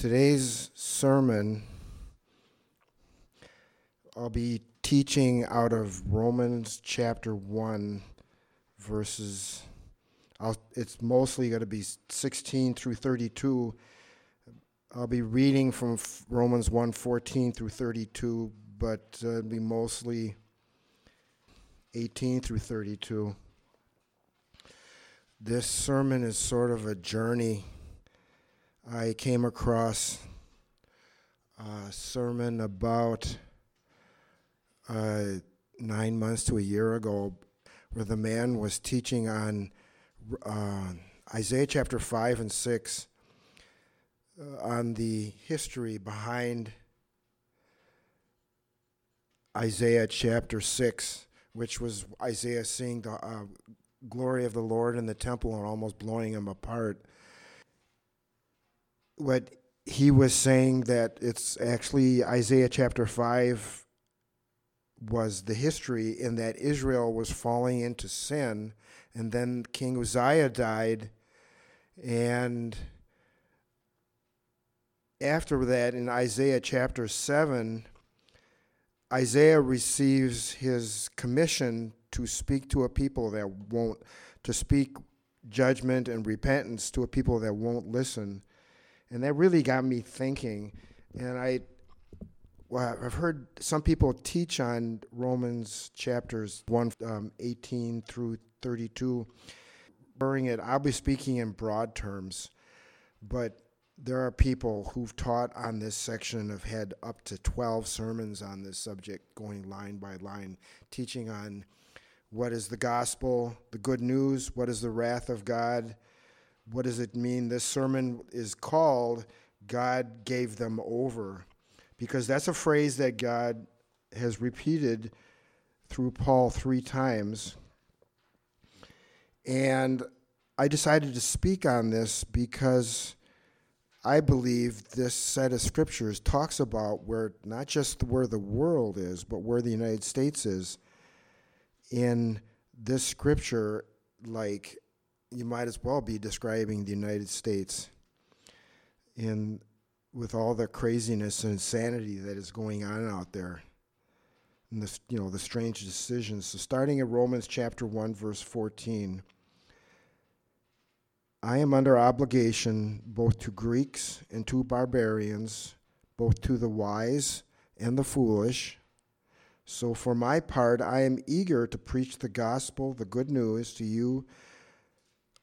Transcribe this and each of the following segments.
Today's sermon, I'll be teaching out of Romans chapter 1, verses, I'll, it's mostly going to be 16 through 32. I'll be reading from Romans 1 14 through 32, but uh, it'll be mostly 18 through 32. This sermon is sort of a journey I came across a sermon about uh, nine months to a year ago where the man was teaching on uh, Isaiah chapter 5 and 6 uh, on the history behind Isaiah chapter 6, which was Isaiah seeing the uh, glory of the Lord in the temple and almost blowing him apart what he was saying that it's actually Isaiah chapter 5 was the history in that Israel was falling into sin and then King Uzziah died. And after that in Isaiah chapter 7 Isaiah receives his commission to speak to a people that won't to speak judgment and repentance to a people that won't listen and that really got me thinking. And I, well, I've heard some people teach on Romans chapters 1, um, 18 through 32. During it, I'll be speaking in broad terms, but there are people who've taught on this section have had up to 12 sermons on this subject, going line by line, teaching on what is the gospel, the good news, what is the wrath of God, what does it mean? This sermon is called God Gave Them Over, because that's a phrase that God has repeated through Paul three times. And I decided to speak on this because I believe this set of scriptures talks about where not just where the world is, but where the United States is. In this scripture, like you might as well be describing the United States in with all the craziness and insanity that is going on out there and the you know the strange decisions. So starting in Romans chapter 1 verse 14 I am under obligation both to Greeks and to barbarians both to the wise and the foolish. So for my part I am eager to preach the gospel the good news to you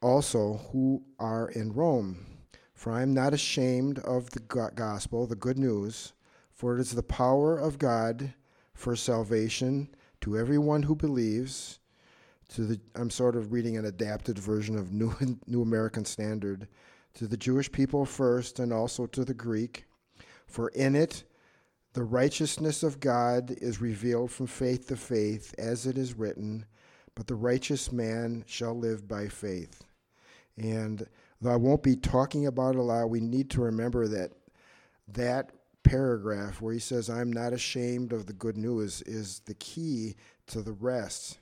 also who are in Rome. For I am not ashamed of the gospel, the good news, for it is the power of God for salvation to everyone who believes. To the, I'm sort of reading an adapted version of New, New American Standard. To the Jewish people first, and also to the Greek. For in it, the righteousness of God is revealed from faith to faith, as it is written, But the righteous man shall live by faith. And though I won't be talking about it a lot, we need to remember that that paragraph where he says, I'm not ashamed of the good news, is the key to the rest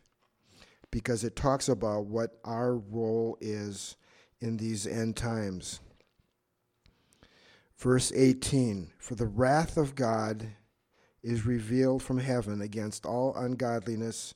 because it talks about what our role is in these end times. Verse 18 For the wrath of God is revealed from heaven against all ungodliness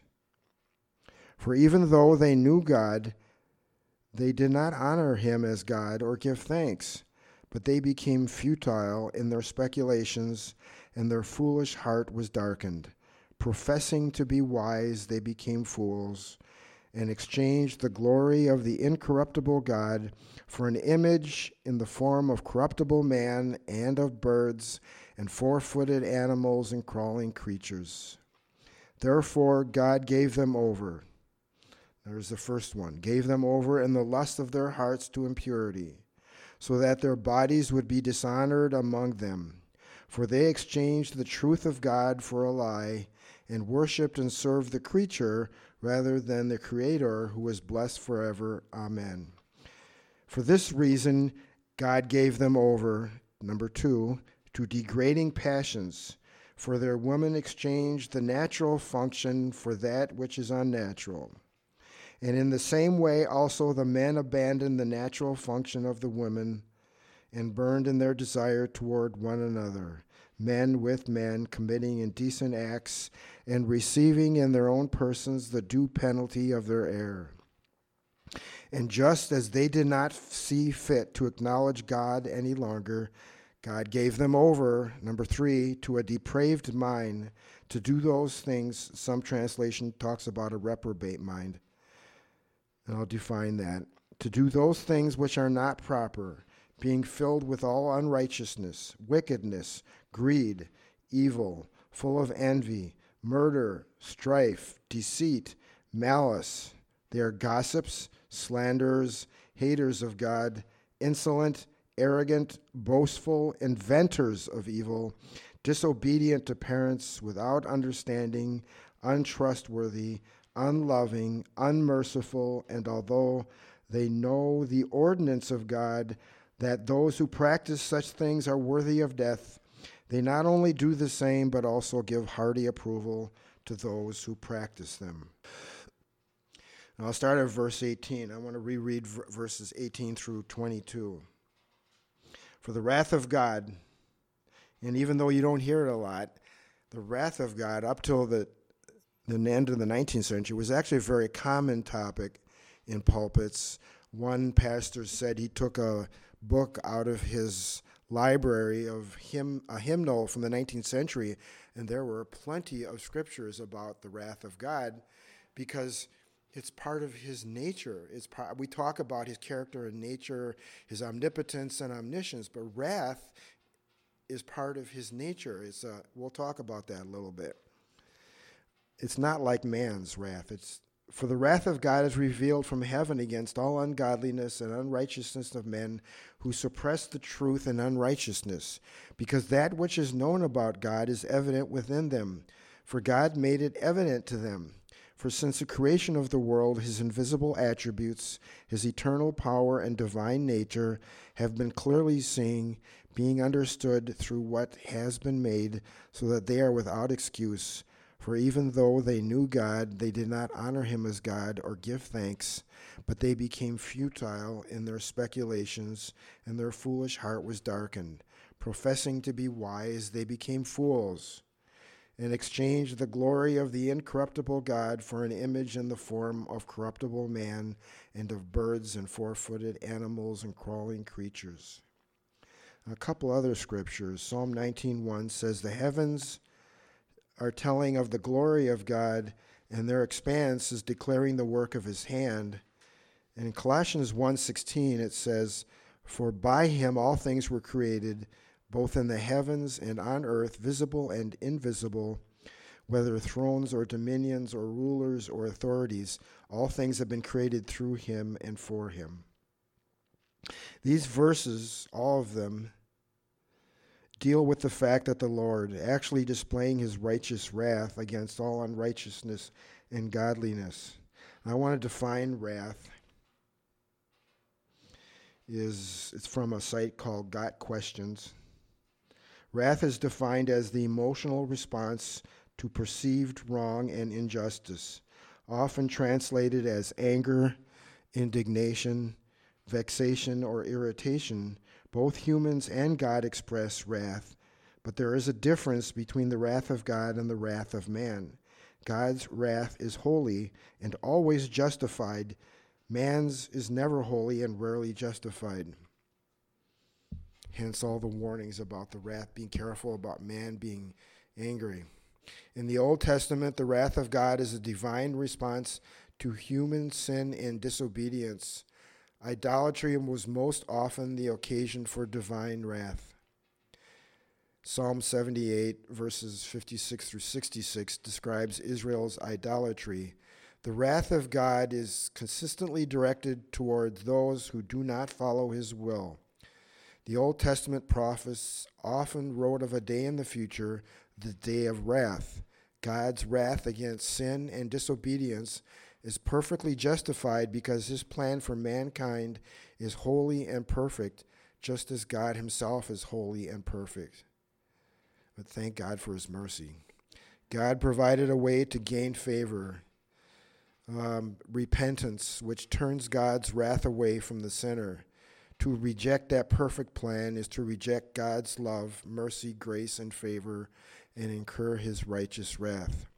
For even though they knew God, they did not honor him as God or give thanks, but they became futile in their speculations, and their foolish heart was darkened. Professing to be wise, they became fools, and exchanged the glory of the incorruptible God for an image in the form of corruptible man and of birds and four footed animals and crawling creatures. Therefore, God gave them over there's the first one. Gave them over in the lust of their hearts to impurity, so that their bodies would be dishonored among them. For they exchanged the truth of God for a lie, and worshipped and served the creature rather than the Creator, who is blessed forever. Amen. For this reason, God gave them over, number two, to degrading passions. For their women exchanged the natural function for that which is unnatural. And in the same way, also the men abandoned the natural function of the women and burned in their desire toward one another, men with men committing indecent acts and receiving in their own persons the due penalty of their error. And just as they did not see fit to acknowledge God any longer, God gave them over, number three, to a depraved mind to do those things. Some translation talks about a reprobate mind and I'll define that. To do those things which are not proper, being filled with all unrighteousness, wickedness, greed, evil, full of envy, murder, strife, deceit, malice. They are gossips, slanderers, haters of God, insolent, arrogant, boastful, inventors of evil, disobedient to parents, without understanding, untrustworthy unloving, unmerciful, and although they know the ordinance of God, that those who practice such things are worthy of death, they not only do the same, but also give hearty approval to those who practice them. I'll start at verse 18. I want to reread verses 18 through 22. For the wrath of God, and even though you don't hear it a lot, the wrath of God up till the the end of the 19th century was actually a very common topic in pulpits. One pastor said he took a book out of his library of hymn, a hymnal from the 19th century, and there were plenty of scriptures about the wrath of God because it's part of his nature. It's part, we talk about his character and nature, his omnipotence and omniscience, but wrath is part of his nature. It's a, we'll talk about that a little bit it's not like man's wrath. It's for the wrath of God is revealed from heaven against all ungodliness and unrighteousness of men who suppress the truth in unrighteousness, because that which is known about God is evident within them, for God made it evident to them. For since the creation of the world, his invisible attributes, his eternal power and divine nature have been clearly seen, being understood through what has been made, so that they are without excuse. For even though they knew God, they did not honor him as God or give thanks, but they became futile in their speculations, and their foolish heart was darkened. Professing to be wise, they became fools, and exchanged the glory of the incorruptible God for an image in the form of corruptible man, and of birds and four footed animals and crawling creatures. A couple other scriptures. Psalm 19:1 says, The heavens are telling of the glory of God, and their expanse is declaring the work of his hand. And in Colossians 1:16 it says, "For by him all things were created, both in the heavens and on earth, visible and invisible, whether thrones or dominions or rulers or authorities, all things have been created through him and for him." These verses, all of them, deal with the fact that the Lord, actually displaying his righteous wrath against all unrighteousness and godliness. I want to define wrath. Is it's from a site called Got Questions. Wrath is defined as the emotional response to perceived wrong and injustice, often translated as anger, indignation, vexation, or irritation both humans and God express wrath, but there is a difference between the wrath of God and the wrath of man. God's wrath is holy and always justified. Man's is never holy and rarely justified. Hence, all the warnings about the wrath, being careful about man being angry. In the Old Testament, the wrath of God is a divine response to human sin and disobedience. Idolatry was most often the occasion for divine wrath. Psalm 78, verses 56 through 66, describes Israel's idolatry. The wrath of God is consistently directed towards those who do not follow his will. The Old Testament prophets often wrote of a day in the future, the day of wrath. God's wrath against sin and disobedience is perfectly justified because his plan for mankind is holy and perfect, just as God himself is holy and perfect. But thank God for his mercy. God provided a way to gain favor, um, repentance, which turns God's wrath away from the sinner. To reject that perfect plan is to reject God's love, mercy, grace, and favor and incur his righteous wrath.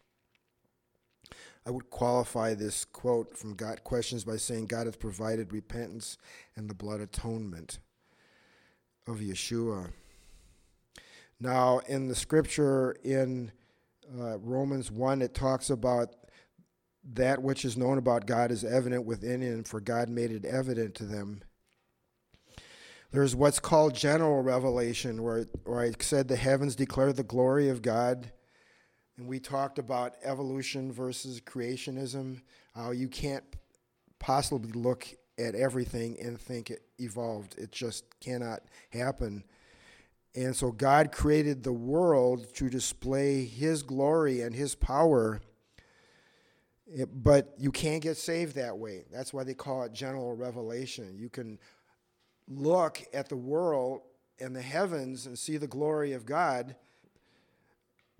I would qualify this quote from Got Questions by saying God has provided repentance and the blood atonement of Yeshua. Now, in the scripture in uh, Romans 1, it talks about that which is known about God is evident within him, for God made it evident to them. There's what's called general revelation, where, where I said the heavens declare the glory of God. And we talked about evolution versus creationism, how you can't possibly look at everything and think it evolved. It just cannot happen. And so God created the world to display His glory and His power. It, but you can't get saved that way. That's why they call it general revelation. You can look at the world and the heavens and see the glory of God,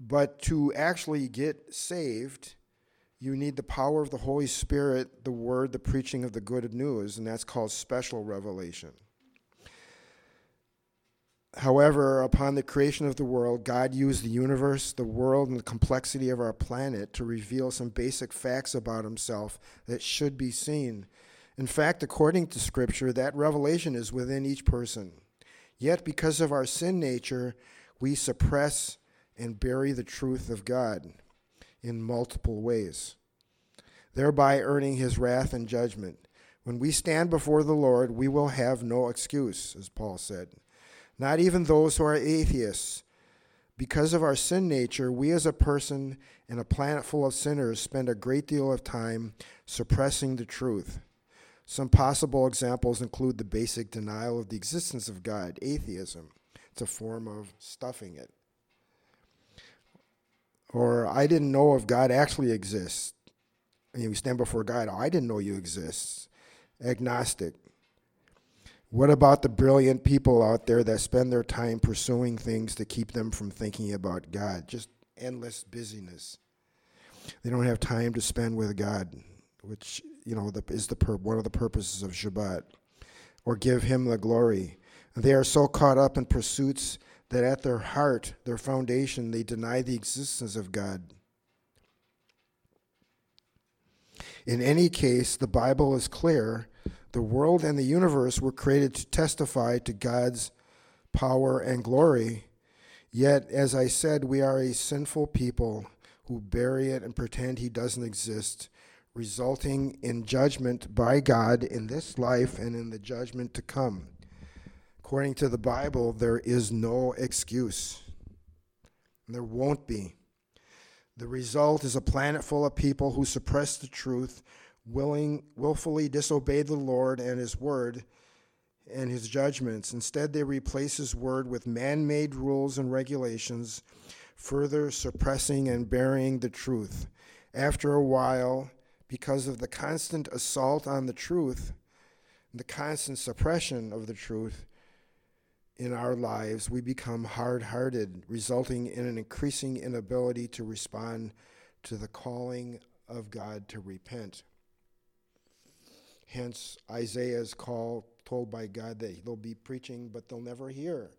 but to actually get saved, you need the power of the Holy Spirit, the Word, the preaching of the good news, and that's called special revelation. However, upon the creation of the world, God used the universe, the world, and the complexity of our planet to reveal some basic facts about Himself that should be seen in fact, according to Scripture, that revelation is within each person. Yet, because of our sin nature, we suppress and bury the truth of God in multiple ways, thereby earning his wrath and judgment. When we stand before the Lord, we will have no excuse, as Paul said. Not even those who are atheists. Because of our sin nature, we as a person in a planet full of sinners spend a great deal of time suppressing the truth. Some possible examples include the basic denial of the existence of God, atheism. It's a form of stuffing it. Or, I didn't know if God actually exists. And you stand before God, oh, I didn't know you exist. Agnostic. What about the brilliant people out there that spend their time pursuing things to keep them from thinking about God? Just endless busyness. They don't have time to spend with God, which you know, the, is the pur- one of the purposes of Shabbat, or give Him the glory. They are so caught up in pursuits that at their heart, their foundation, they deny the existence of God. In any case, the Bible is clear. The world and the universe were created to testify to God's power and glory. Yet, as I said, we are a sinful people who bury it and pretend He doesn't exist resulting in judgment by God in this life and in the judgment to come. According to the Bible, there is no excuse. There won't be. The result is a planet full of people who suppress the truth, willing, willfully disobey the Lord and His word and His judgments. Instead, they replace His word with man made rules and regulations, further suppressing and burying the truth. After a while, because of the constant assault on the truth, the constant suppression of the truth in our lives, we become hard hearted, resulting in an increasing inability to respond to the calling of God to repent. Hence, Isaiah's call told by God that they'll be preaching, but they'll never hear.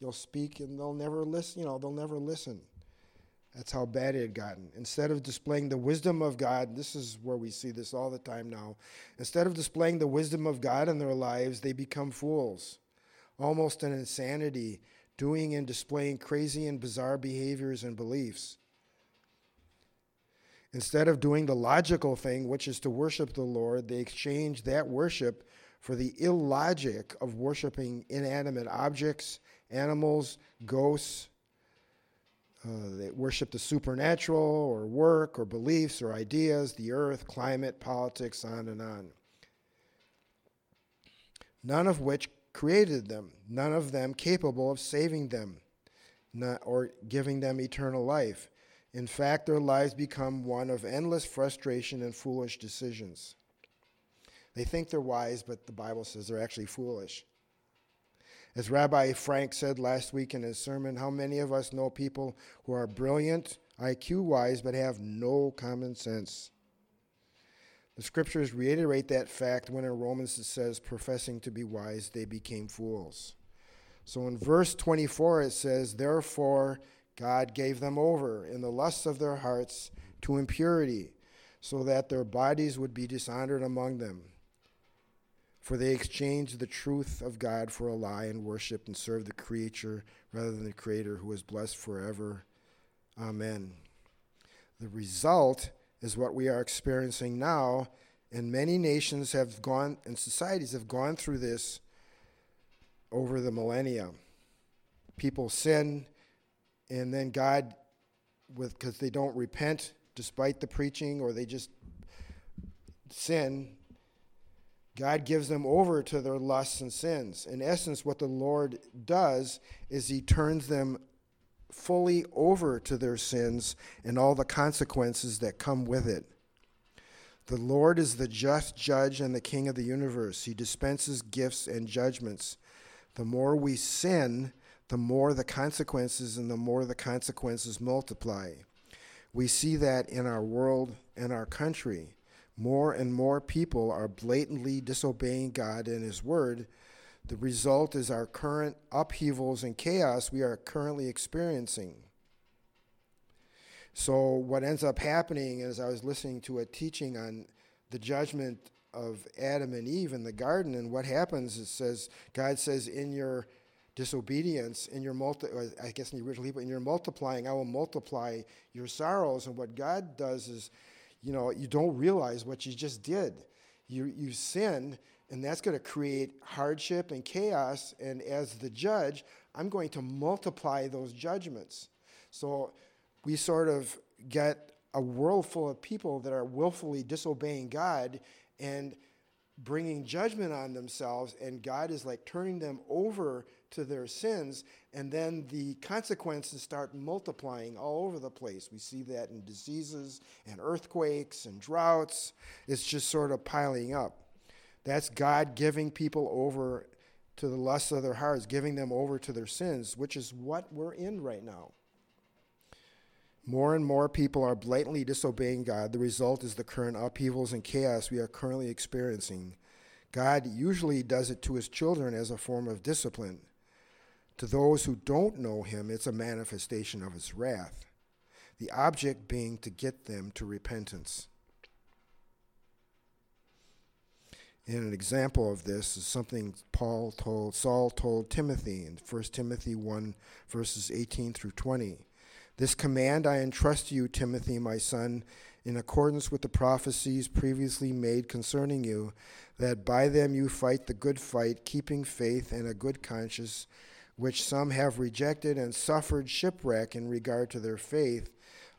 You'll speak and they'll never listen, you know, they'll never listen. That's how bad it had gotten. Instead of displaying the wisdom of God, this is where we see this all the time now. Instead of displaying the wisdom of God in their lives, they become fools, almost an insanity, doing and displaying crazy and bizarre behaviors and beliefs. Instead of doing the logical thing, which is to worship the Lord, they exchange that worship for the illogic of worshiping inanimate objects, animals, ghosts, uh, they worship the supernatural or work or beliefs or ideas, the earth, climate, politics, on and on. None of which created them, none of them capable of saving them not, or giving them eternal life. In fact, their lives become one of endless frustration and foolish decisions. They think they're wise, but the Bible says they're actually foolish. As Rabbi Frank said last week in his sermon, how many of us know people who are brilliant, IQ wise, but have no common sense? The scriptures reiterate that fact when in Romans it says, professing to be wise, they became fools. So in verse 24 it says, Therefore God gave them over in the lusts of their hearts to impurity, so that their bodies would be dishonored among them. For they exchanged the truth of God for a lie and worshiped and served the creature rather than the Creator who is blessed forever. Amen. The result is what we are experiencing now, and many nations have gone and societies have gone through this over the millennia. People sin, and then God, with because they don't repent despite the preaching, or they just sin, God gives them over to their lusts and sins. In essence, what the Lord does is He turns them fully over to their sins and all the consequences that come with it. The Lord is the just judge and the king of the universe. He dispenses gifts and judgments. The more we sin, the more the consequences, and the more the consequences multiply. We see that in our world and our country. More and more people are blatantly disobeying God and His Word. The result is our current upheavals and chaos we are currently experiencing. So, what ends up happening is I was listening to a teaching on the judgment of Adam and Eve in the garden, and what happens is says God says, "In your disobedience, in your multi, I guess in the original Hebrew, in your multiplying, I will multiply your sorrows." And what God does is, you know, you don't realize what you just did. You you sin, and that's going to create hardship and chaos. And as the judge, I'm going to multiply those judgments. So we sort of get a world full of people that are willfully disobeying God and bringing judgment on themselves, and God is like turning them over to their sins, and then the consequences start multiplying all over the place. We see that in diseases and earthquakes and droughts. It's just sort of piling up. That's God giving people over to the lusts of their hearts, giving them over to their sins, which is what we're in right now. More and more people are blatantly disobeying God. The result is the current upheavals and chaos we are currently experiencing. God usually does it to his children as a form of discipline. To those who don't know him, it's a manifestation of his wrath, the object being to get them to repentance. And an example of this is something Paul told Saul told Timothy in 1 Timothy 1 verses 18 through 20. This command I entrust to you, Timothy, my son, in accordance with the prophecies previously made concerning you, that by them you fight the good fight, keeping faith and a good conscience, which some have rejected and suffered shipwreck in regard to their faith.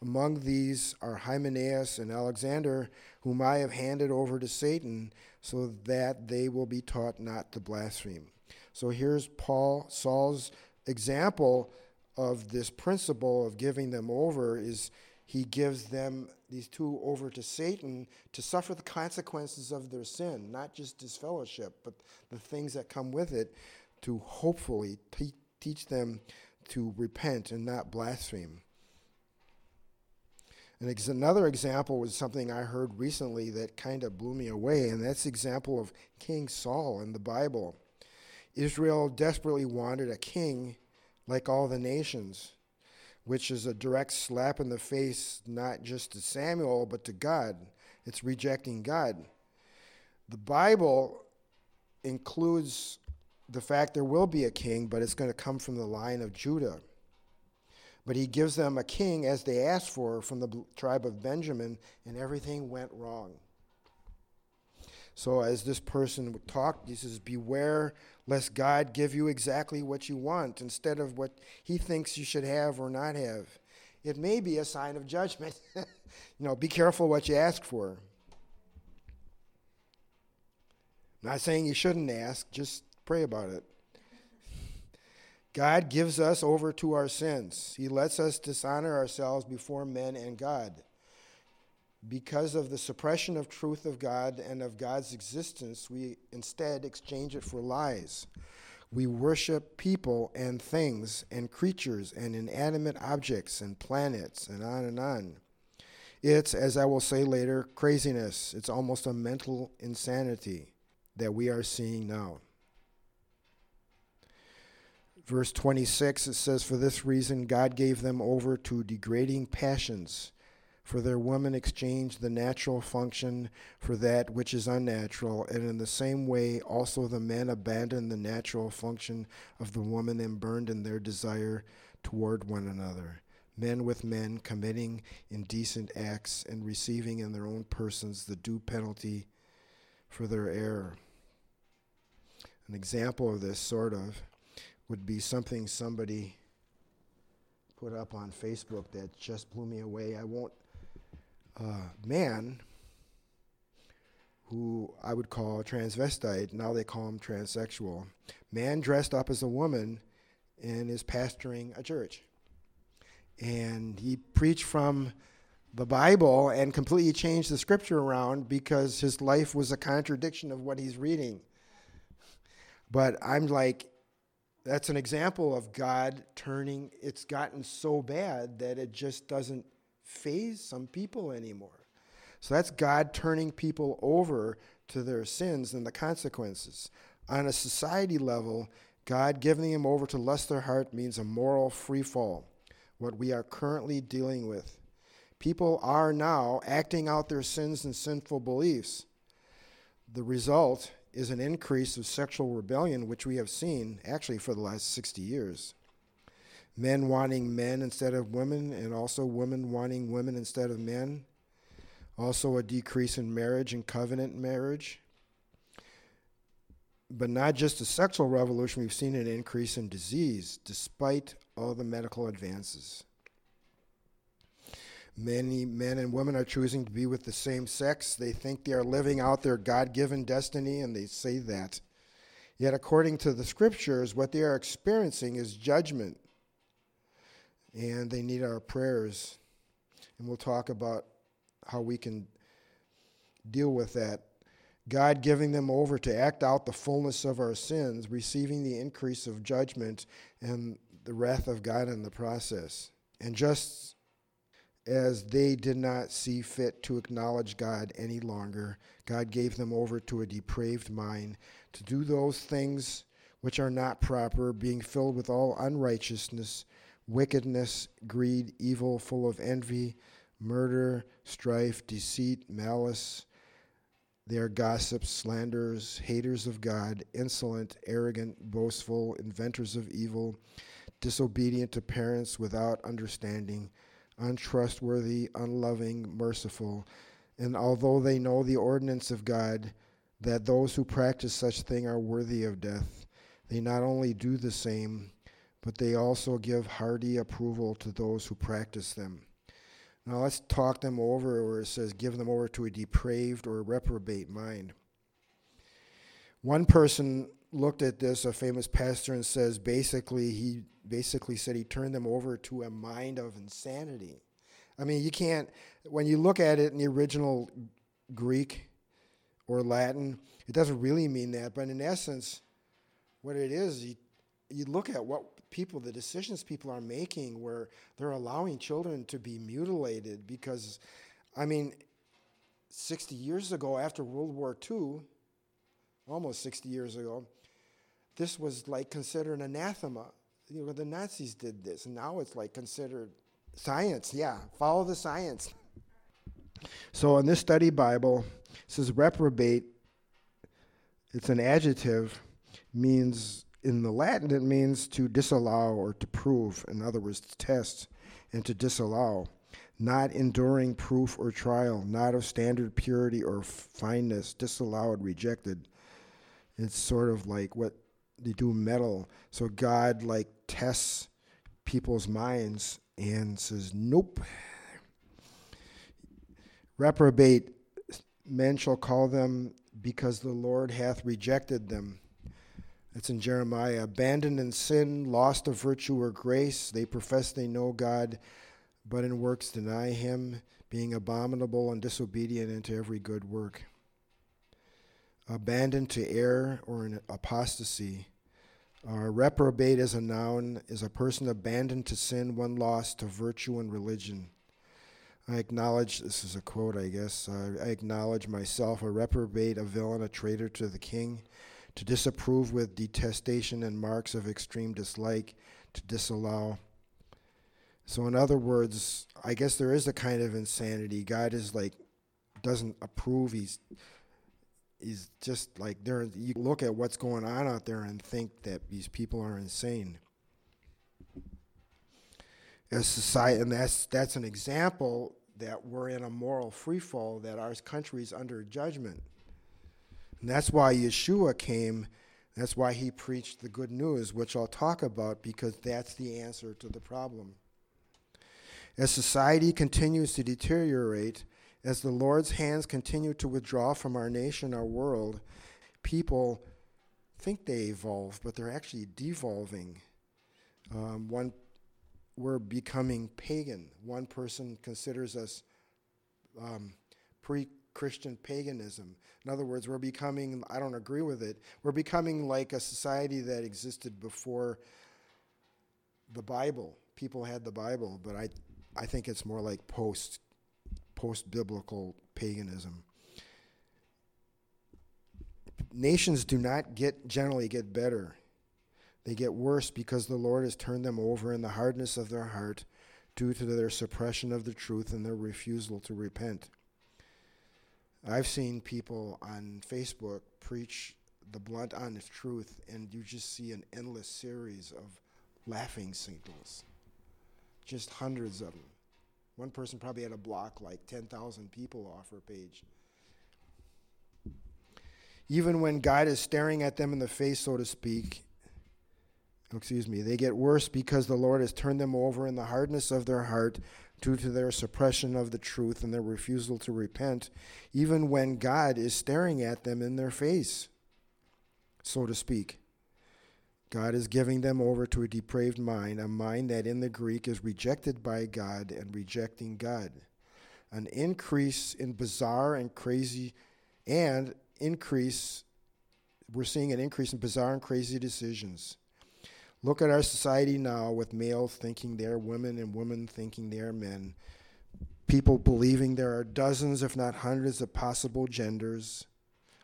Among these are Hymenaeus and Alexander, whom I have handed over to Satan, so that they will be taught not to blaspheme. So here's Paul, Saul's example of this principle of giving them over is he gives them these two over to Satan to suffer the consequences of their sin, not just disfellowship, but the things that come with it, to hopefully te- teach them to repent and not blaspheme. And ex- another example was something I heard recently that kind of blew me away, and that's the example of King Saul in the Bible. Israel desperately wanted a king like all the nations, which is a direct slap in the face, not just to Samuel, but to God. It's rejecting God. The Bible includes the fact there will be a king, but it's going to come from the line of Judah. But he gives them a king as they asked for from the tribe of Benjamin, and everything went wrong. So, as this person talked, he says, Beware lest God give you exactly what you want instead of what he thinks you should have or not have. It may be a sign of judgment. you know, be careful what you ask for. I'm not saying you shouldn't ask, just Pray about it. God gives us over to our sins. He lets us dishonor ourselves before men and God. Because of the suppression of truth of God and of God's existence, we instead exchange it for lies. We worship people and things and creatures and inanimate objects and planets and on and on. It's, as I will say later, craziness. It's almost a mental insanity that we are seeing now. Verse 26, it says, For this reason God gave them over to degrading passions. For their women exchanged the natural function for that which is unnatural, and in the same way also the men abandoned the natural function of the woman and burned in their desire toward one another. Men with men committing indecent acts and receiving in their own persons the due penalty for their error. An example of this, sort of, would be something somebody put up on Facebook that just blew me away. I won't. Uh, man who I would call a transvestite, now they call him transsexual. Man dressed up as a woman and is pastoring a church. And he preached from the Bible and completely changed the scripture around because his life was a contradiction of what he's reading. But I'm like, that's an example of God turning, it's gotten so bad that it just doesn't faze some people anymore. So that's God turning people over to their sins and the consequences. On a society level, God giving them over to lust their heart means a moral free fall, what we are currently dealing with. People are now acting out their sins and sinful beliefs. The result is an increase of sexual rebellion, which we have seen actually for the last 60 years. Men wanting men instead of women, and also women wanting women instead of men. Also, a decrease in marriage and covenant marriage. But not just a sexual revolution, we've seen an increase in disease despite all the medical advances. Many men and women are choosing to be with the same sex. They think they are living out their God given destiny, and they say that. Yet, according to the scriptures, what they are experiencing is judgment. And they need our prayers. And we'll talk about how we can deal with that. God giving them over to act out the fullness of our sins, receiving the increase of judgment and the wrath of God in the process. And just as they did not see fit to acknowledge God any longer, God gave them over to a depraved mind to do those things which are not proper, being filled with all unrighteousness, wickedness, greed, evil, full of envy, murder, strife, deceit, malice. They are gossips, slanderers, haters of God, insolent, arrogant, boastful, inventors of evil, disobedient to parents without understanding untrustworthy, unloving, merciful. And although they know the ordinance of God, that those who practice such thing are worthy of death, they not only do the same, but they also give hearty approval to those who practice them. Now let's talk them over where it says give them over to a depraved or reprobate mind. One person looked at this, a famous pastor, and says basically he basically said he turned them over to a mind of insanity. I mean, you can't when you look at it in the original Greek or Latin, it doesn't really mean that, but in essence, what it is, you, you look at what people, the decisions people are making, where they're allowing children to be mutilated because, I mean, 60 years ago, after World War II, almost 60 years ago, this was like considered anathema. You know, the Nazis did this, and now it's like considered science. Yeah, follow the science. So in this study Bible, it says reprobate. It's an adjective, means in the Latin it means to disallow or to prove. In other words, to test and to disallow. Not enduring proof or trial, not of standard purity or fineness, disallowed, rejected. It's sort of like what they do metal. So God like tests people's minds and says, Nope. Reprobate men shall call them because the Lord hath rejected them. It's in Jeremiah. Abandoned in sin, lost of virtue or grace, they profess they know God, but in works deny Him, being abominable and disobedient into every good work. Abandoned to error or in apostasy. Uh, reprobate as a noun is a person abandoned to sin, one lost to virtue and religion. I acknowledge, this is a quote, I guess, uh, I acknowledge myself a reprobate, a villain, a traitor to the king, to disapprove with detestation and marks of extreme dislike, to disallow. So, in other words, I guess there is a kind of insanity. God is like, doesn't approve. He's he's just like there. You look at what's going on out there and think that these people are insane. As society, and that's that's an example that we're in a moral freefall. That our country is under judgment, and that's why Yeshua came. That's why he preached the good news, which I'll talk about because that's the answer to the problem. As society continues to deteriorate, as the Lord's hands continue to withdraw from our nation, our world, people think they evolve, but they're actually devolving. Um, one, we're becoming pagan. One person considers us um, pre Christian paganism. In other words, we're becoming, I don't agree with it, we're becoming like a society that existed before the Bible. People had the Bible, but I, I think it's more like post post biblical paganism. Nations do not get generally get better. They get worse because the Lord has turned them over in the hardness of their heart due to their suppression of the truth and their refusal to repent. I've seen people on Facebook preach the blunt, honest truth, and you just see an endless series of laughing signals. Just hundreds of them. One person probably had a block like 10,000 people off her page. Even when God is staring at them in the face, so to speak, oh, excuse me, they get worse because the Lord has turned them over in the hardness of their heart due to their suppression of the truth and their refusal to repent, even when God is staring at them in their face, so to speak. God is giving them over to a depraved mind, a mind that in the Greek is rejected by God and rejecting God. An increase in bizarre and crazy, and increase, we're seeing an increase in bizarre and crazy decisions. Look at our society now with males thinking they're women and women thinking they're men. People believing there are dozens, if not hundreds, of possible genders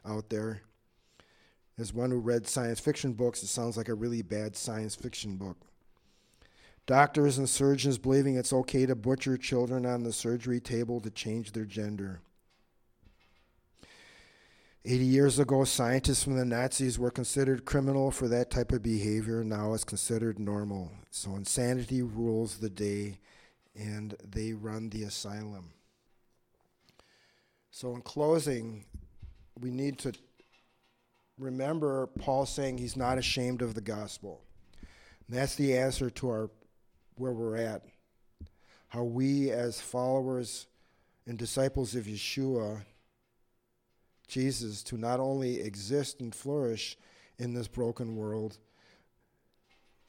out there. As one who read science fiction books, it sounds like a really bad science fiction book. Doctors and surgeons believing it's okay to butcher children on the surgery table to change their gender. 80 years ago, scientists from the Nazis were considered criminal for that type of behavior. Now it's considered normal. So insanity rules the day, and they run the asylum. So, in closing, we need to remember Paul saying he's not ashamed of the gospel. And that's the answer to our where we're at. How we as followers and disciples of Yeshua Jesus to not only exist and flourish in this broken world,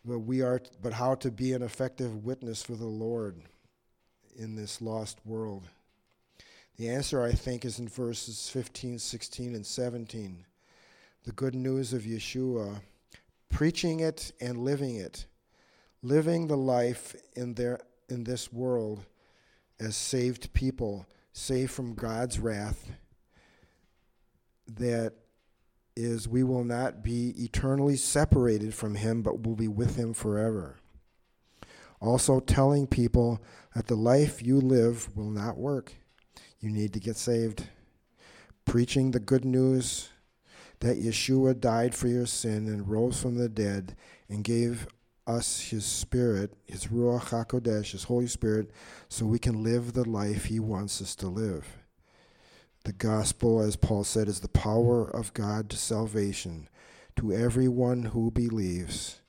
but we are but how to be an effective witness for the Lord in this lost world. The answer I think is in verses 15, 16 and 17 the good news of Yeshua, preaching it and living it, living the life in their in this world as saved people, saved from God's wrath. That is, we will not be eternally separated from Him, but will be with Him forever. Also, telling people that the life you live will not work. You need to get saved. Preaching the good news that Yeshua died for your sin and rose from the dead and gave us his spirit, his Ruach HaKodesh, his Holy Spirit, so we can live the life he wants us to live. The gospel, as Paul said, is the power of God to salvation to everyone who believes.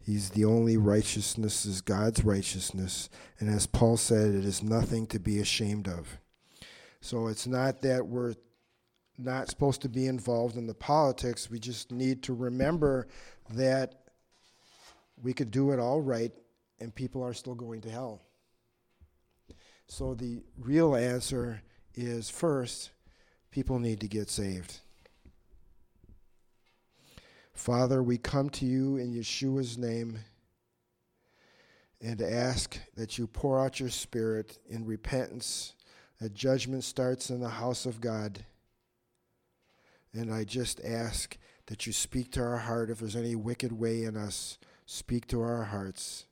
He's the only righteousness is God's righteousness. And as Paul said, it is nothing to be ashamed of. So it's not that we're not supposed to be involved in the politics. We just need to remember that we could do it all right and people are still going to hell. So the real answer is first, people need to get saved. Father, we come to you in Yeshua's name and ask that you pour out your spirit in repentance, that judgment starts in the house of God. And I just ask that you speak to our heart. If there's any wicked way in us, speak to our hearts.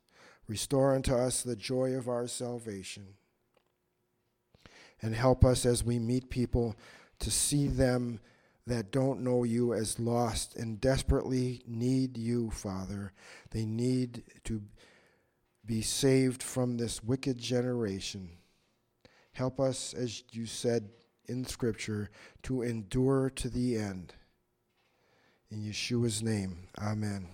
Restore unto us the joy of our salvation. And help us as we meet people to see them that don't know you as lost and desperately need you, Father. They need to be saved from this wicked generation. Help us, as you said in Scripture, to endure to the end. In Yeshua's name, amen.